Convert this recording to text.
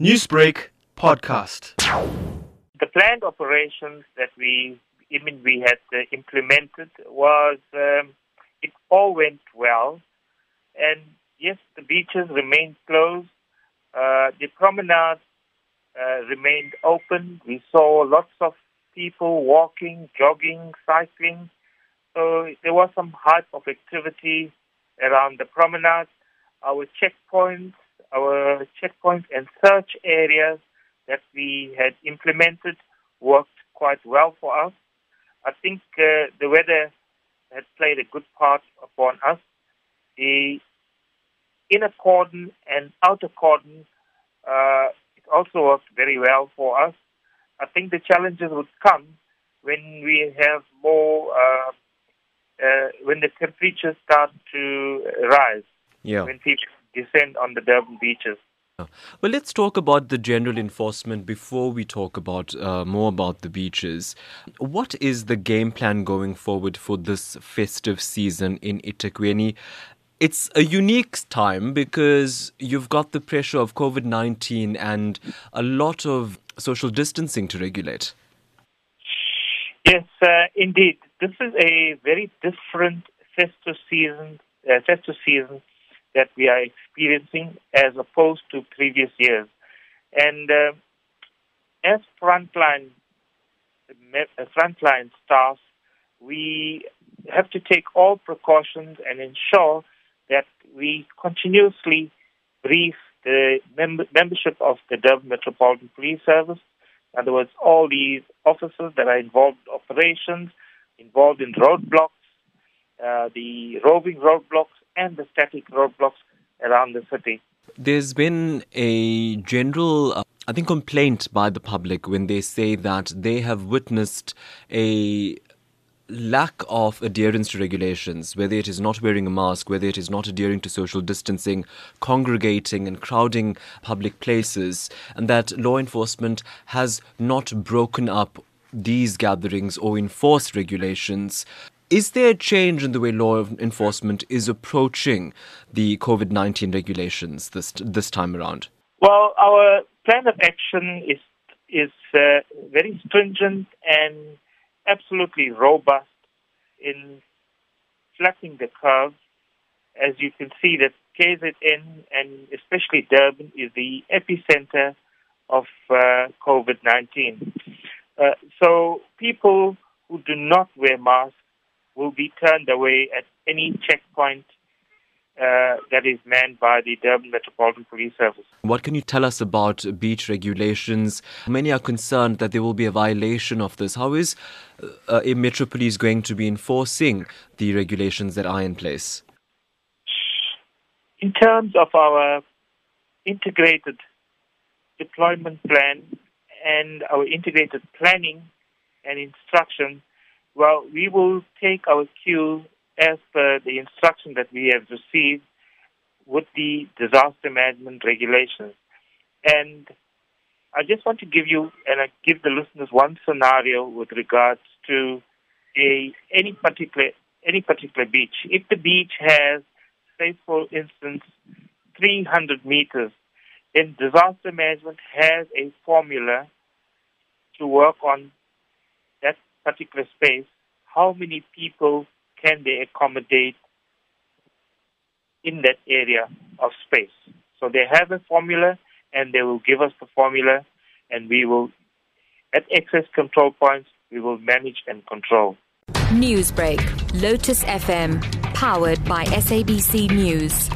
Newsbreak podcast. The planned operations that we, I mean, we had uh, implemented was um, it all went well, and yes, the beaches remained closed. Uh, the promenade uh, remained open. We saw lots of people walking, jogging, cycling. So there was some hype of activity around the promenade. Our checkpoints our checkpoints and search areas that we had implemented worked quite well for us. I think uh, the weather had played a good part upon us. The inner cordon and outer cordon uh, it also worked very well for us. I think the challenges would come when we have more, uh, uh, when the temperatures start to rise. Yeah. When people descend on the Durban beaches. Well, let's talk about the general enforcement before we talk about uh, more about the beaches. What is the game plan going forward for this festive season in eThekwini? It's a unique time because you've got the pressure of COVID 19 and a lot of social distancing to regulate. Yes, uh, indeed. This is a very different festive season, uh, festive season that we are experiencing as opposed to previous years. And uh, as frontline uh, frontline staff, we have to take all precautions and ensure that we continuously brief the mem- membership of the Durban Metropolitan Police Service. In other words, all these officers that are involved in operations, involved in roadblocks, uh, the roving roadblocks, and the static roadblocks around the city. There's been a general, uh, I think, complaint by the public when they say that they have witnessed a lack of adherence to regulations, whether it is not wearing a mask, whether it is not adhering to social distancing, congregating and crowding public places, and that law enforcement has not broken up these gatherings or enforced regulations. Is there a change in the way law enforcement is approaching the COVID 19 regulations this, this time around? Well, our plan of action is, is uh, very stringent and absolutely robust in flattening the curve. As you can see, that KZN and especially Durban is the epicenter of uh, COVID 19. Uh, so people who do not wear masks will be turned away at any checkpoint uh, that is manned by the Durban Metropolitan Police Service. What can you tell us about beach regulations? Many are concerned that there will be a violation of this. How is uh, a Metro Police going to be enforcing the regulations that are in place? In terms of our integrated deployment plan and our integrated planning and instruction, well, we will take our cue as per the instruction that we have received with the disaster management regulations. And I just want to give you and I give the listeners one scenario with regards to a any particular any particular beach. If the beach has, say for instance, 300 meters, then disaster management has a formula to work on particular space. How many people can they accommodate in that area of space? So they have a formula and they will give us the formula and we will, at access control points, we will manage and control. Newsbreak, Lotus FM, powered by SABC News.